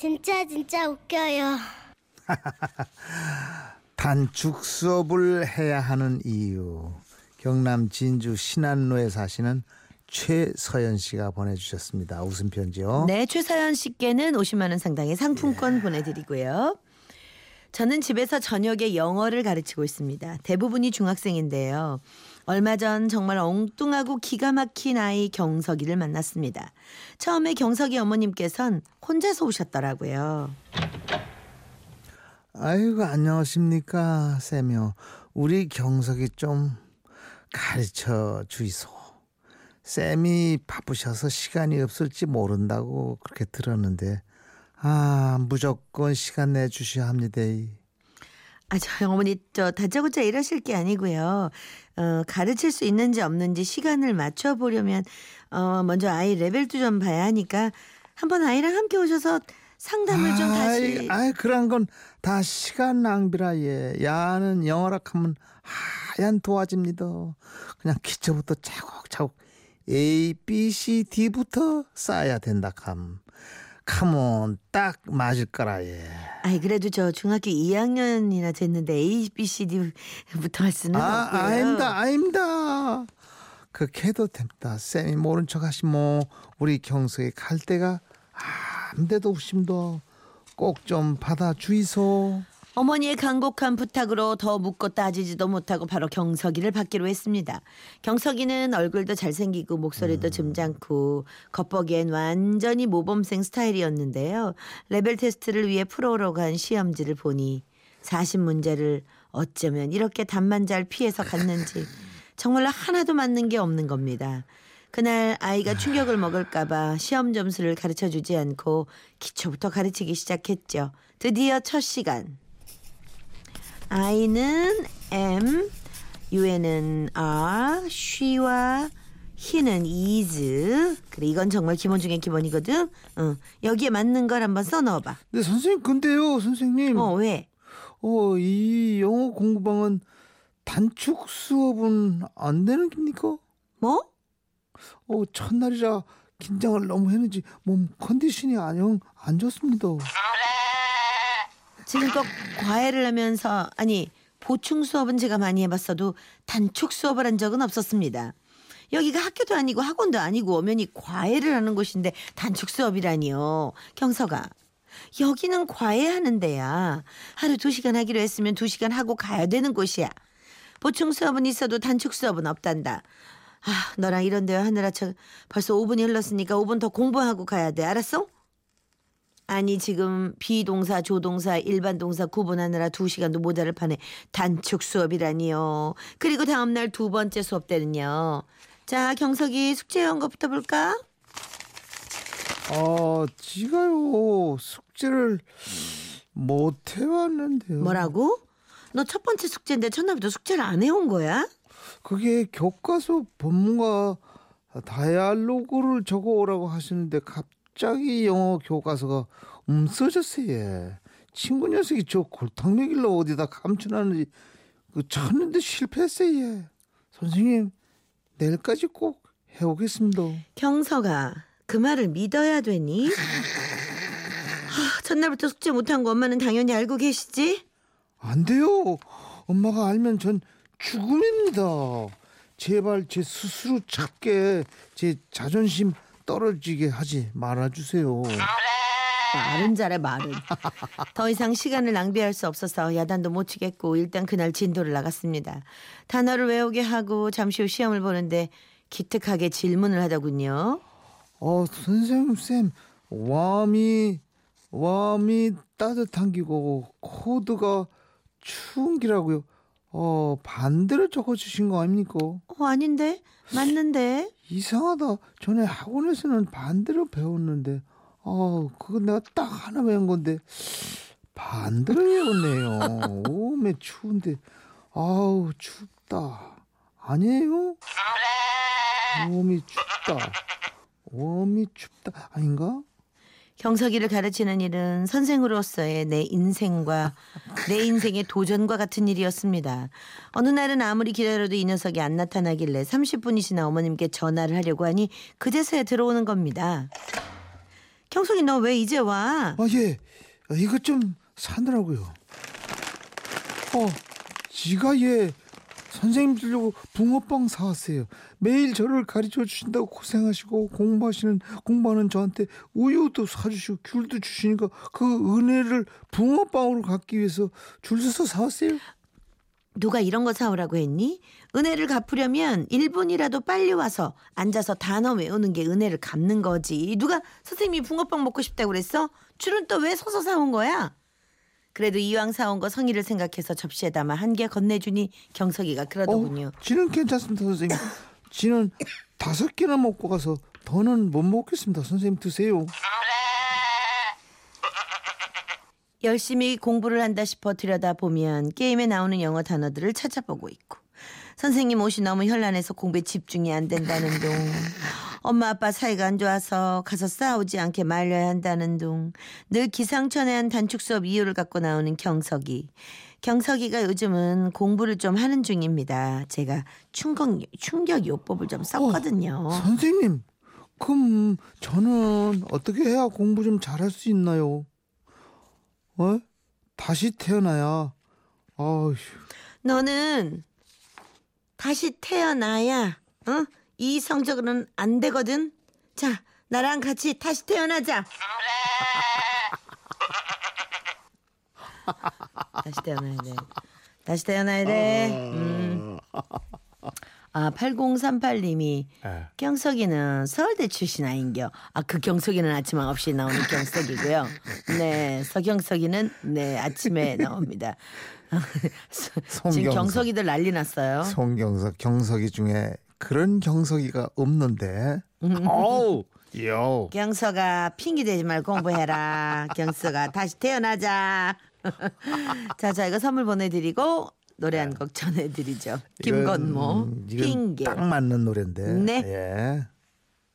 진짜 진짜 웃겨요. 단축 수업을 해야 하는 이유. 경남 진주 신안로에 사시는 최서연 씨가 보내주셨습니다. 웃음 편지요. 네, 최서연 씨께는 50만 원 상당의 상품권 예. 보내드리고요. 저는 집에서 저녁에 영어를 가르치고 있습니다. 대부분이 중학생인데요. 얼마 전 정말 엉뚱하고 기가 막힌 아이 경석이를 만났습니다. 처음에 경석이 어머님께선 혼자서 오셨더라고요. 아이고 안녕하십니까 쌤이요. 우리 경석이 좀 가르쳐 주이소. 쌤이 바쁘셔서 시간이 없을지 모른다고 그렇게 들었는데 아 무조건 시간 내 주셔야 합니다. 아, 저 어머니 저 다짜고짜 이러실 게 아니고요. 어, 가르칠 수 있는지 없는지 시간을 맞춰 보려면 어, 먼저 아이 레벨도 좀 봐야 하니까 한번 아이랑 함께 오셔서 상담을 좀 다시 아이, 아이 그런 건 다 시간 낭비라 예. 야는 영어락하면 하얀 도화집니다. 그냥 기초부터 차곡차곡 A, B, C, D부터 쌓아야 된다 감. 카몬 딱 맞을 거라 예. 아이 그래도 저 중학교 2학년이나 됐는데 A, B, C, D부터 할 수는 아, 없고요. 아닙니다, 아닙니다. 그렇게 해도 됩니다. 쌤이 모른 척 하시면 우리 경석이 갈 데가 아무데도 없습니다. 꼭좀 받아 주이소. 어머니의 간곡한 부탁으로 더 묻고 따지지도 못하고 바로 경석이를 받기로 했습니다. 경석이는 얼굴도 잘생기고 목소리도 점잖고 겉보기엔 완전히 모범생 스타일이었는데요. 레벨 테스트를 위해 풀으라고 한 시험지를 보니 40문제를 어쩌면 이렇게 답만 잘 피해서 갔는지 정말로 하나도 맞는 게 없는 겁니다. 그날 아이가 충격을 먹을까봐 시험 점수를 가르쳐 주지 않고 기초부터 가르치기 시작했죠. 드디어 첫 시간. 아이는 M, U에는 R, she와 he는 is. 그래 이건 정말 기본 중에 기본이거든. 어, 여기에 맞는 걸 한번 써 넣어봐. 네 선생님 근데요 선생님 어 왜? 어, 이 영어 공부방은 단축 수업은 안 되는 겁니까? 뭐? 어, 첫날이라 긴장을 너무 했는지 몸 컨디션이 안, 안 좋습니다. 지금껏 과외를 하면서 아니 보충 수업은 제가 많이 해봤어도 단축 수업을 한 적은 없었습니다. 여기가 학교도 아니고 학원도 아니고 엄연히 과외를 하는 곳인데 단축 수업이라니요. 경서가 여기는 과외하는 데야. 하루 두 시간 하기로 했으면 두 시간 하고 가야 되는 곳이야. 보충 수업은 있어도 단축 수업은 없단다. 아, 너랑 이런 대화 하느라 저 벌써 5분이 흘렀으니까 5분 더 공부하고 가야 돼. 알았어? 아니 지금 비동사, 조동사, 일반 동사 구분하느라 두 시간도 모자를 판에 단축 수업이라니요. 그리고 다음 날 두 번째 수업 때는요. 자 경석이 숙제한 것부터 볼까? 아, 지가요, 숙제를 못 해왔는데요. 뭐라고? 너 첫 번째 숙제인데 첫날부터 숙제를 안 해온 거야? 그게 교과서 본문과 다이알로그를 적어오라고 하시는데 갑 자기 영어 교과서가 없어졌어요. 예. 친구 녀석이 저 골탕 먹일러 어디다 감춰놨는지 그 찾는데 실패했어요. 예. 선생님 내일까지 꼭 해오겠습니다. 경서가 그 말을 믿어야 되니? 하, 첫날부터 숙제 못한 거 엄마는 당연히 알고 계시지? 안 돼요. 엄마가 알면 전 죽음입니다. 제발 제 스스로 찾게 제 자존심 떨어지게 하지 말아주세요. 말은 잘해 말은. 더 이상 시간을 낭비할 수 없어서 야단도 못 치겠고 일단 그날 진도를 나갔습니다. 단어를 외우게 하고 잠시 후 시험을 보는데 기특하게 질문을 하더군요. 어 선생님 쌤 웜이 웜이 따뜻한 기고 코드가 추운 기라고요. 어 반대로 적어주신 거 아닙니까? 어 아닌데 맞는데 이상하다. 전에 학원에서는 반대로 배웠는데, 아, 그거 내가 딱 하나 배운 건데 반대로 배웠네요. 오메 추운데, 아우 춥다. 아니에요? 몸이 춥다. 몸이 춥다. 아닌가? 경석이를 가르치는 일은 선생으로서의 내 인생과 내 인생의 도전과 같은 일이었습니다. 어느 날은 아무리 기다려도 이 녀석이 안 나타나길래 30분이 지나 어머님께 전화를 하려고 하니 그제서야 들어오는 겁니다. 경석이 너 왜 이제 와? 아, 예. 아, 이것 좀 사느라고요. 어, 지가 예. 선생님 주려고 붕어빵 사왔어요. 매일 저를 가르쳐 주신다고 고생하시고 공부하시는 공부하는 저한테 우유도 사주시고 귤도 주시니까 그 은혜를 붕어빵으로 갚기 위해서 줄 서서 사왔어요. 누가 이런 거 사오라고 했니? 은혜를 갚으려면 1분이라도 빨리 와서 앉아서 단어 외우는 게 은혜를 갚는 거지. 누가 선생님이 붕어빵 먹고 싶다고 그랬어? 줄은 또 왜 서서 사온 거야? 그래도 이왕 사온 거 성의를 생각해서 접시에 담아 한 개 건네주니 경석이가 그러더군요. 어, 지는 괜찮습니다, 선생님. 지는 다섯 개나 먹고 가서 더는 못 먹겠습니다. 선생님 드세요. 열심히 공부를 한다 싶어 들여다보면 게임에 나오는 영어 단어들을 찾아보고 있고 선생님 옷이 너무 현란해서 공부에 집중이 안 된다는 둥 엄마 아빠 사이가 안 좋아서 가서 싸우지 않게 말려야 한다는 둥 늘 기상천외한 단축 수업 이유를 갖고 나오는 경석이 경석이가 요즘은 공부를 좀 하는 중입니다 제가 충격, 충격 요법을 좀 썼거든요 선생님, 그럼 저는 어떻게 해야 공부 좀 잘할 수 있나요? 어? 다시 태어나야. 아휴. 너는 다시 태어나야 어? 이 성적으로는 안 되거든. 자, 나랑 같이 다시 태어나자. 다시 태어나야 돼. 다시 태어나야 돼. 음. 아, 8038님이 경석이는 서울대 출신 아인겨. 아, 그 경석이는 아침 9시에 나오는 경석이고요. 네, 서경석이는 네, 아침에 나옵니다. 지금 송경석. 경석이들 난리 났어요. 송경석, 경석이 중에 그런 경석이가 없는데. 어우, 요. 경석아 핑계 대지 말고 공부해라. 경석아 다시 태어나자. 자, 자 이거 선물 보내드리고 노래 한 곡 전해드리죠. 김건모 음, 핑계. 딱 맞는 노래인데. 네. 예.